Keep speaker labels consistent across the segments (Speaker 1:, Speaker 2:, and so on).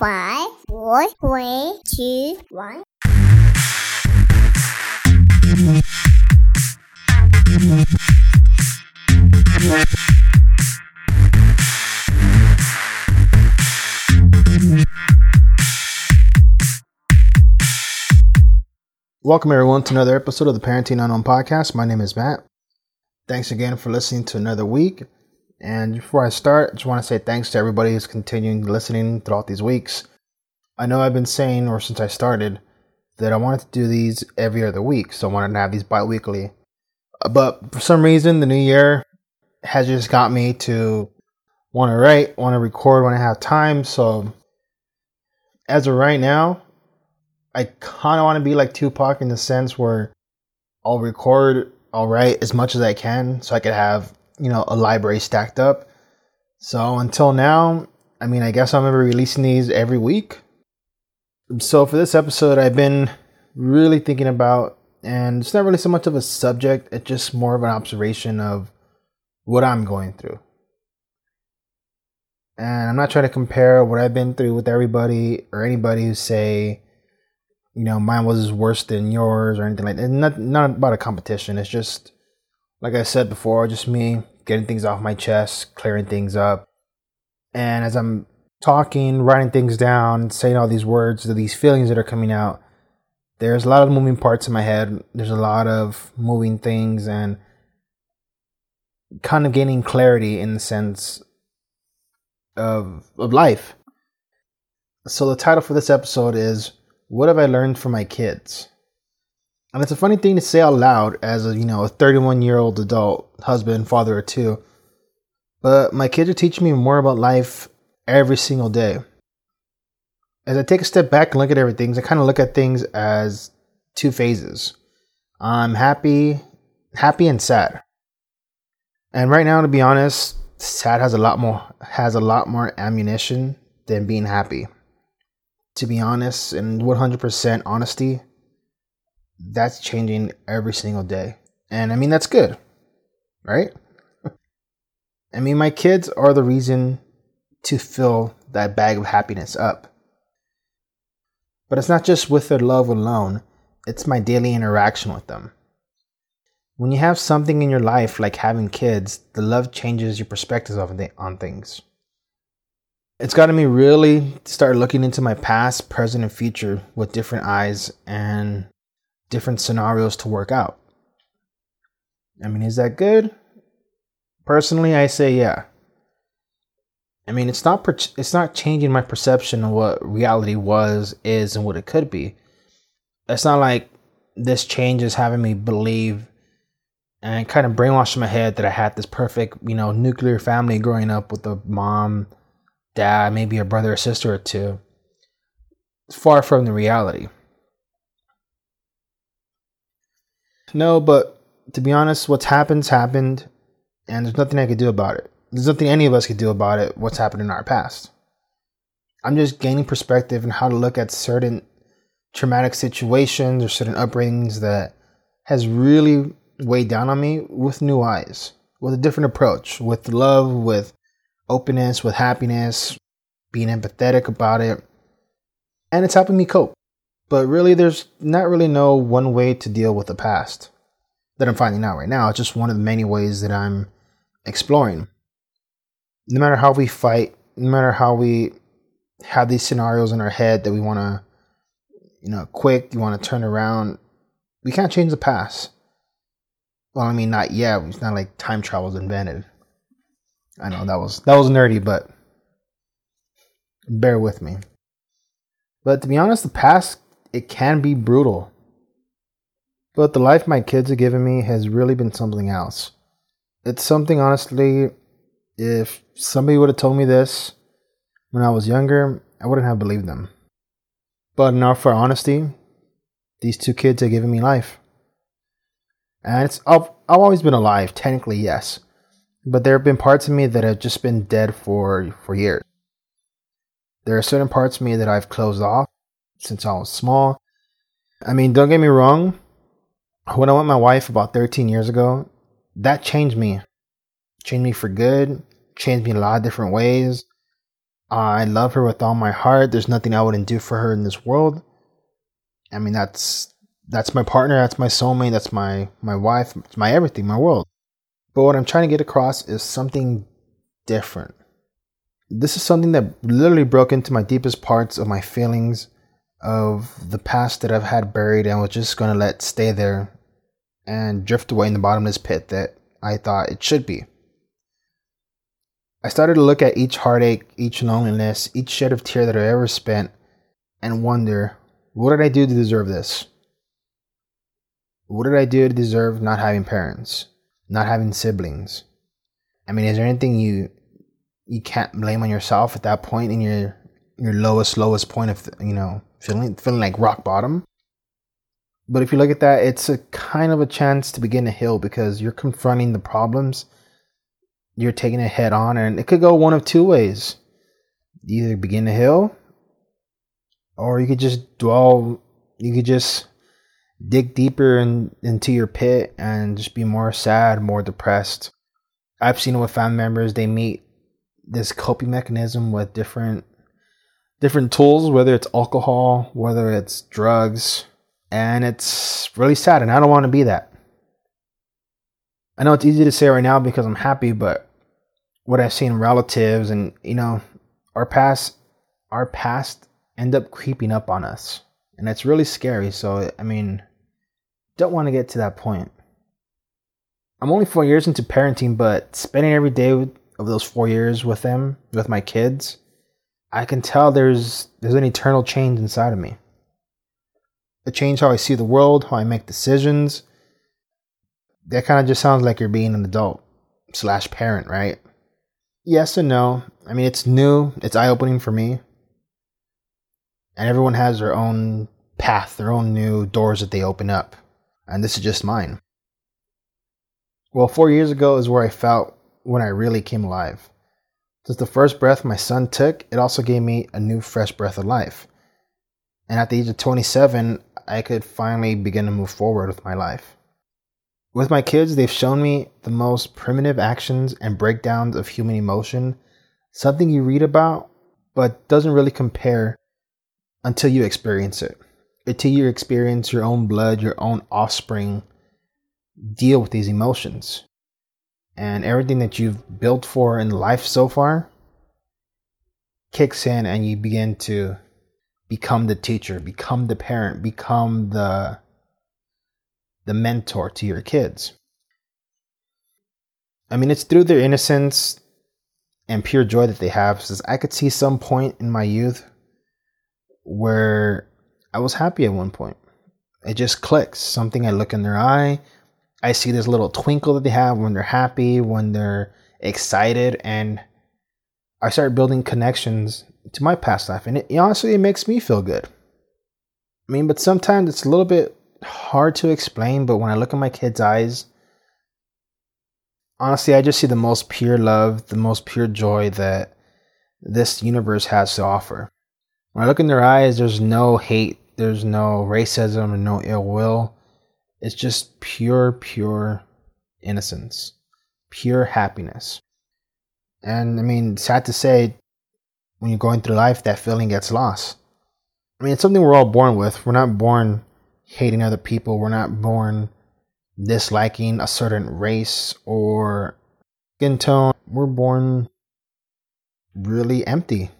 Speaker 1: five, four, three, two, one.
Speaker 2: Welcome, everyone, to another episode of the Parenting Unknown podcast. My name is Matt. Thanks again for listening to another week. And before I start, I just want to say thanks to everybody who's continuing listening throughout these weeks. I know I've been saying, or since I started, that I wanted to do these every other week, so I wanted to have these bi weekly. Uh, but for some reason, the new year has just got me to want to write, want to record when I have time. So as of right now, I kind of want to be like Tupac in the sense where I'll record, I'll write as much as I can so I could have, you know, a library stacked up. So until now, I mean, I guess I'm to be releasing these every week. So for this episode, I've been really thinking about, and it's not really so much of a subject, it's just more of an observation of what I'm going through. And I'm not trying to compare what I've been through with everybody or anybody who say, you know, mine was worse than yours or anything like that. Not not about a competition. It's just like I said before, just me getting things off my chest, clearing things up. And as I'm talking, writing things down, saying all these words, these feelings that are coming out, there's a lot of moving parts in my head. There's a lot of moving things and kind of gaining clarity in the sense of of life. So the title for this episode is what have I learned from my kids? And it's a funny thing to say out loud as a, you know, a 31 year old adult, husband, father of two. But my kids are teaching me more about life every single day. As I take a step back and look at everything, I kind of look at things as two phases. I'm happy, happy and sad. And right now, to be honest, sad has a lot more has a lot more ammunition than being happy to be honest and 100% honesty, that's changing every single day. And I mean, that's good, right? I mean, my kids are the reason to fill that bag of happiness up. But it's not just with their love alone, it's my daily interaction with them. When you have something in your life like having kids, the love changes your perspectives on things it's gotten me really start looking into my past, present, and future with different eyes and different scenarios to work out. I mean, is that good? Personally, I say yeah. I mean, it's not per- it's not changing my perception of what reality was, is, and what it could be. It's not like this change is having me believe and kind of brainwash my head that I had this perfect, you know, nuclear family growing up with a mom dad, maybe a brother or sister or two. Far from the reality. No, but to be honest, what's happened's happened, and there's nothing I could do about it. There's nothing any of us could do about it, what's happened in our past. I'm just gaining perspective on how to look at certain traumatic situations or certain upbringings that has really weighed down on me with new eyes, with a different approach, with love, with openness, with happiness, being empathetic about it. And it's helping me cope. But really, there's not really no one way to deal with the past that I'm finding out right now. It's just one of the many ways that I'm exploring. No matter how we fight, no matter how we have these scenarios in our head that we want to, you know, quick, you want to turn around, we can't change the past. Well, I mean, not yet. It's not like time travel is invented. I know that was that was nerdy, but bear with me. But to be honest, the past it can be brutal. But the life my kids have given me has really been something else. It's something honestly if somebody would have told me this when I was younger, I wouldn't have believed them. But now for honesty, these two kids have given me life. And it's I've, I've always been alive, technically yes. But there have been parts of me that have just been dead for for years. There are certain parts of me that I've closed off since I was small. I mean, don't get me wrong. When I met my wife about 13 years ago, that changed me. Changed me for good. Changed me in a lot of different ways. I love her with all my heart. There's nothing I wouldn't do for her in this world. I mean, that's that's my partner, that's my soulmate, that's my my wife, it's my everything, my world. But what I'm trying to get across is something different. This is something that literally broke into my deepest parts of my feelings of the past that I've had buried and was just going to let stay there and drift away in the bottomless pit that I thought it should be. I started to look at each heartache, each loneliness, each shed of tear that I ever spent and wonder, what did I do to deserve this? What did I do to deserve not having parents, not having siblings? I mean, is there anything you you can't blame on yourself at that point in your your lowest lowest point of you know feeling feeling like rock bottom? But if you look at that, it's a kind of a chance to begin to heal because you're confronting the problems you're taking it head on, and it could go one of two ways. either begin to heal, or you could just dwell. You could just dig deeper in, into your pit and just be more sad, more depressed. I've seen it with family members. They meet this coping mechanism with different different tools, whether it's alcohol, whether it's drugs, and it's really sad. And I don't want to be that. I know it's easy to say right now because I'm happy, but what I've seen relatives and you know our past our past end up creeping up on us and it's really scary so I mean don't want to get to that point I'm only 4 years into parenting but spending every day of those 4 years with them with my kids I can tell there's there's an eternal change inside of me a change how I see the world how I make decisions that kind of just sounds like you're being an adult slash parent right yes and no. I mean, it's new, it's eye opening for me. And everyone has their own path, their own new doors that they open up. And this is just mine. Well, four years ago is where I felt when I really came alive. Since the first breath my son took, it also gave me a new, fresh breath of life. And at the age of 27, I could finally begin to move forward with my life. With my kids, they've shown me the most primitive actions and breakdowns of human emotion, something you read about, but doesn't really compare until you experience it. Until you experience your own blood, your own offspring deal with these emotions. And everything that you've built for in life so far kicks in, and you begin to become the teacher, become the parent, become the the mentor to your kids. I mean, it's through their innocence and pure joy that they have. Says I could see some point in my youth where I was happy at one point. It just clicks. Something I look in their eye. I see this little twinkle that they have when they're happy, when they're excited, and I start building connections to my past life. And it, honestly, it makes me feel good. I mean, but sometimes it's a little bit hard to explain, but when I look in my kids' eyes, honestly, I just see the most pure love, the most pure joy that this universe has to offer. When I look in their eyes, there's no hate, there's no racism, no ill will. It's just pure, pure innocence, pure happiness. And I mean, sad to say, when you're going through life, that feeling gets lost. I mean, it's something we're all born with. We're not born hating other people. We're not born disliking a certain race or skin tone. We're born really empty.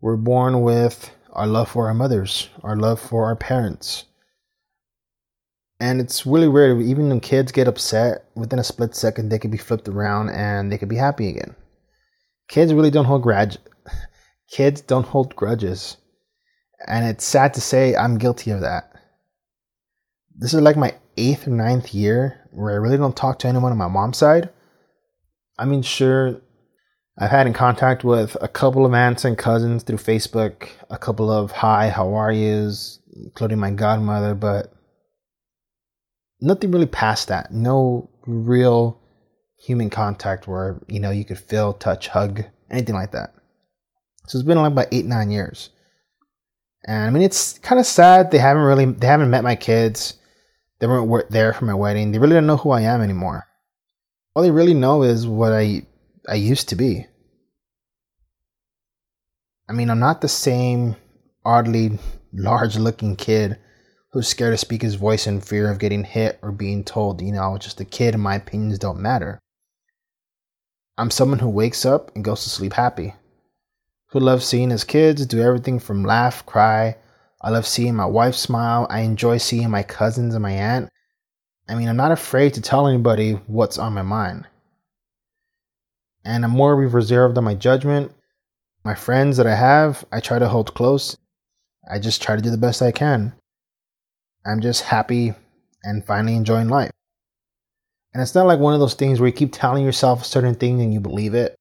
Speaker 2: We're born with our love for our mothers, our love for our parents. And it's really weird. Even when kids get upset, within a split second, they could be flipped around and they could be happy again. Kids really don't hold grudge. Kids don't hold grudges. And it's sad to say I'm guilty of that. This is like my eighth or ninth year where I really don't talk to anyone on my mom's side. I mean, sure, I've had in contact with a couple of aunts and cousins through Facebook, a couple of hi, how are yous, including my godmother, but nothing really past that. No real human contact where, you know, you could feel, touch, hug, anything like that. So it's been like about eight, nine years. And I mean, it's kind of sad. They haven't really, they haven't met my kids. They weren't there for my wedding. They really don't know who I am anymore. All they really know is what I, I used to be. I mean, I'm not the same oddly large looking kid who's scared to speak his voice in fear of getting hit or being told, you know, I was just a kid and my opinions don't matter. I'm someone who wakes up and goes to sleep happy, who loves seeing his kids do everything from laugh, cry. I love seeing my wife smile. I enjoy seeing my cousins and my aunt. I mean, I'm not afraid to tell anybody what's on my mind. And I'm more reserved on my judgment. My friends that I have, I try to hold close. I just try to do the best I can. I'm just happy and finally enjoying life. And it's not like one of those things where you keep telling yourself a certain thing and you believe it.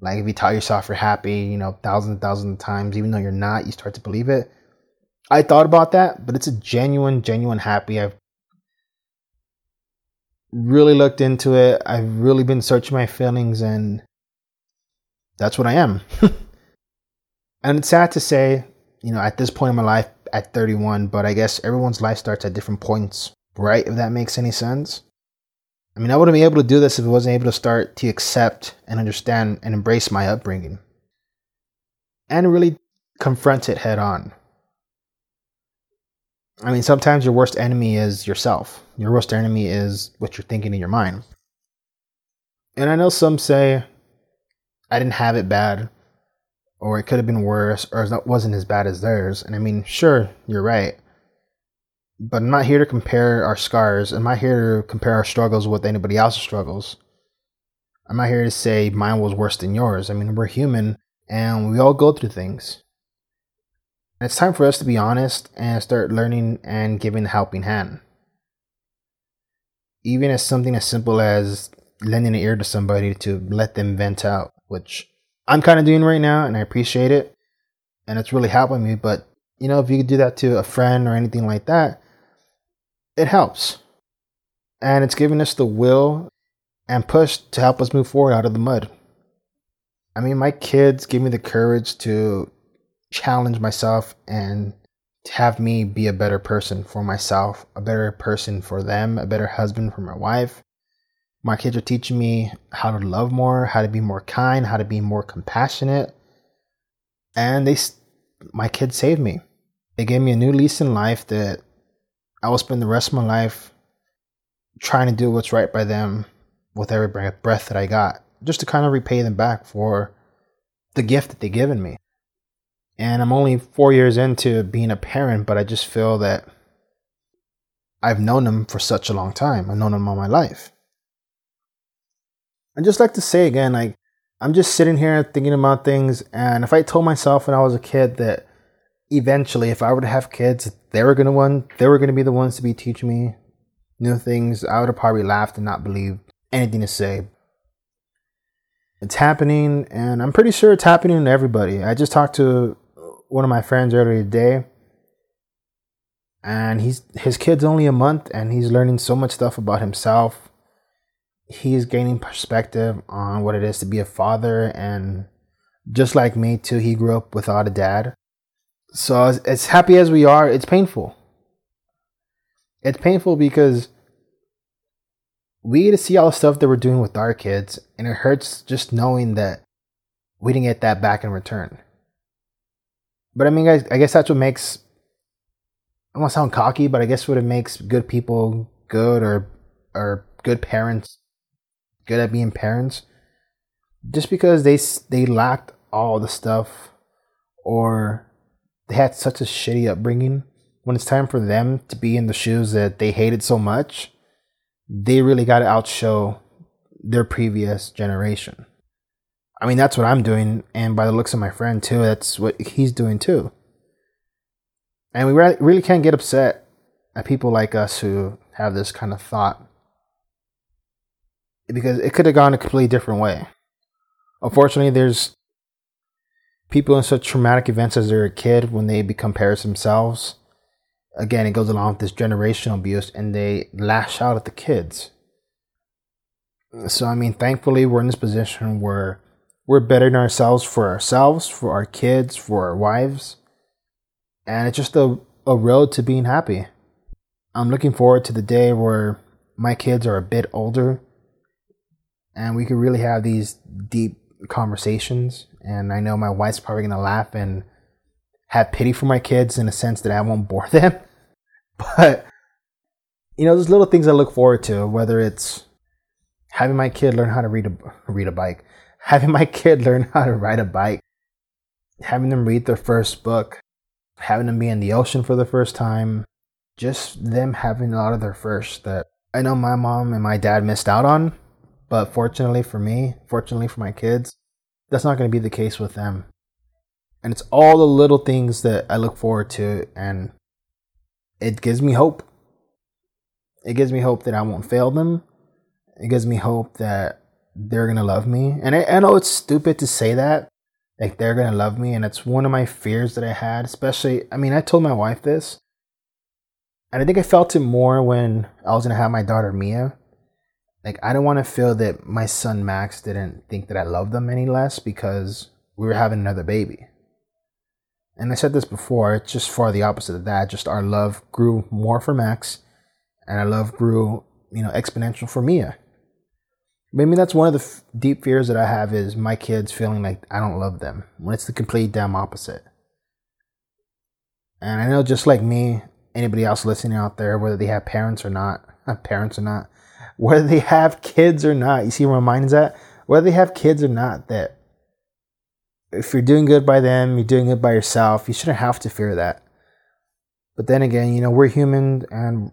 Speaker 2: Like if you tell yourself you're happy, you know, thousands and thousands of times, even though you're not, you start to believe it. I thought about that, but it's a genuine, genuine happy. I've really looked into it. I've really been searching my feelings, and that's what I am. and it's sad to say, you know, at this point in my life, at 31, but I guess everyone's life starts at different points, right? If that makes any sense. I mean, I wouldn't be able to do this if I wasn't able to start to accept and understand and embrace my upbringing and really confront it head on. I mean, sometimes your worst enemy is yourself. Your worst enemy is what you're thinking in your mind. And I know some say, I didn't have it bad or it could have been worse, or it wasn't as bad as theirs. And I mean, sure, you're right. But I'm not here to compare our scars. I'm not here to compare our struggles with anybody else's struggles. I'm not here to say mine was worse than yours. I mean, we're human and we all go through things. And it's time for us to be honest and start learning and giving a helping hand. Even as something as simple as lending an ear to somebody to let them vent out, which I'm kind of doing right now, and I appreciate it, and it's really helping me. But you know, if you could do that to a friend or anything like that, it helps, and it's giving us the will and push to help us move forward out of the mud. I mean, my kids give me the courage to challenge myself and to have me be a better person for myself, a better person for them, a better husband for my wife, my kids are teaching me how to love more, how to be more kind, how to be more compassionate. And they, my kids saved me. They gave me a new lease in life that I will spend the rest of my life trying to do what's right by them with every breath that I got, just to kind of repay them back for the gift that they've given me. And I'm only four years into being a parent, but I just feel that I've known them for such a long time. I've known them all my life. I just like to say again, like I'm just sitting here thinking about things, and if I told myself when I was a kid that eventually, if I were to have kids, they were gonna one, they were gonna be the ones to be teaching me new things, I would have probably laughed and not believed anything to say. It's happening, and I'm pretty sure it's happening to everybody. I just talked to one of my friends earlier today, and he's his kid's only a month, and he's learning so much stuff about himself he's gaining perspective on what it is to be a father and just like me too he grew up without a dad. So as, as happy as we are it's painful. It's painful because we get to see all the stuff that we're doing with our kids and it hurts just knowing that we didn't get that back in return. But i mean guys i guess that's what makes i don't want to sound cocky but i guess what it makes good people good or or good parents good at being parents just because they they lacked all the stuff or they had such a shitty upbringing when it's time for them to be in the shoes that they hated so much they really got to outshow their previous generation. I mean that's what i'm doing and by the looks of my friend too that's what he's doing too. And we really can't get upset at people like us who have this kind of thought because it could have gone a completely different way. Unfortunately, there's people in such traumatic events as they're a kid when they become parents themselves. Again, it goes along with this generational abuse and they lash out at the kids. So, I mean, thankfully, we're in this position where we're bettering ourselves for ourselves, for our kids, for our wives. And it's just a, a road to being happy. I'm looking forward to the day where my kids are a bit older and we could really have these deep conversations. And I know my wife's probably to laugh and have pity for my kids in a sense that I won't bore them. But, you know, there's little things I look forward to, whether it's having my kid learn how to read a, read a bike, having my kid learn how to ride a bike, having them read their first book, having them be in the ocean for the first time, just them having a lot of their first that I know my mom and my dad missed out on, but fortunately for me, fortunately for my kids, that's not going to be the case with them. And it's all the little things that I look forward to, and it gives me hope. It gives me hope that I won't fail them. It gives me hope that they're going to love me. And I, I know it's stupid to say that, like they're going to love me. And it's one of my fears that I had, especially, I mean, I told my wife this and I think I felt it more when I was gonna have my daughter Mia. Like I don't want to feel that my son Max didn't think that I loved them any less because we were having another baby. And I said this before, it's just far the opposite of that. Just our love grew more for Max, and our love grew, you know, exponential for Mia. Maybe that's one of the f- deep fears that I have is my kids feeling like I don't love them when it's the complete damn opposite. And I know just like me, anybody else listening out there, whether they have parents or not, parents or not, whether they have kids or not. You see where my mind's at? Whether they have kids or not, that if you're doing good by them, you're doing good by yourself, you shouldn't have to fear that. But then again, you know, we're human and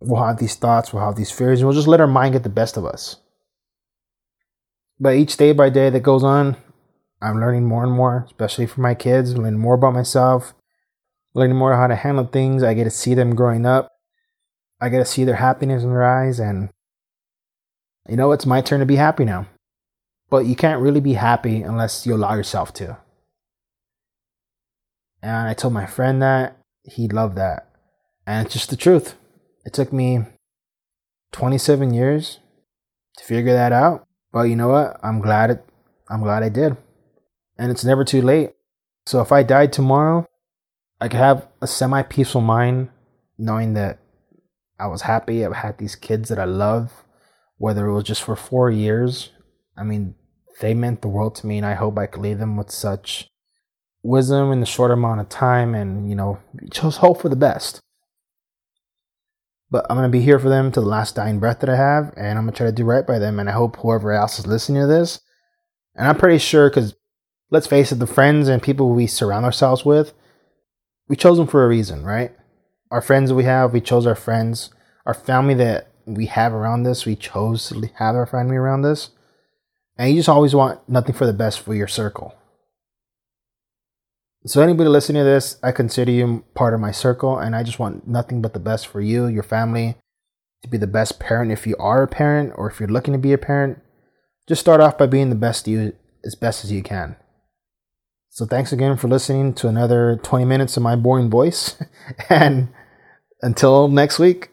Speaker 2: we'll have these thoughts, we'll have these fears, and we'll just let our mind get the best of us. But each day by day that goes on, I'm learning more and more, especially for my kids, learning more about myself, learning more how to handle things. I get to see them growing up. I get to see their happiness in their eyes, and you know, it's my turn to be happy now. But you can't really be happy unless you allow yourself to. And I told my friend that. He loved that. And it's just the truth. It took me 27 years to figure that out. But you know what? I'm glad it I'm glad I did. And it's never too late. So if I died tomorrow, I could have a semi peaceful mind knowing that I was happy. I had these kids that I love, whether it was just for four years. I mean, they meant the world to me, and I hope I could leave them with such wisdom in the short amount of time and, you know, just hope for the best. But I'm going to be here for them to the last dying breath that I have, and I'm going to try to do right by them. And I hope whoever else is listening to this, and I'm pretty sure, because let's face it, the friends and people we surround ourselves with, we chose them for a reason, right? Our friends that we have, we chose our friends. Our family that we have around this. we chose to have our family around this. And you just always want nothing for the best for your circle. So, anybody listening to this, I consider you part of my circle, and I just want nothing but the best for you, your family, to be the best parent if you are a parent or if you're looking to be a parent. Just start off by being the best you as best as you can. So thanks again for listening to another 20 minutes of my boring voice. and until next week,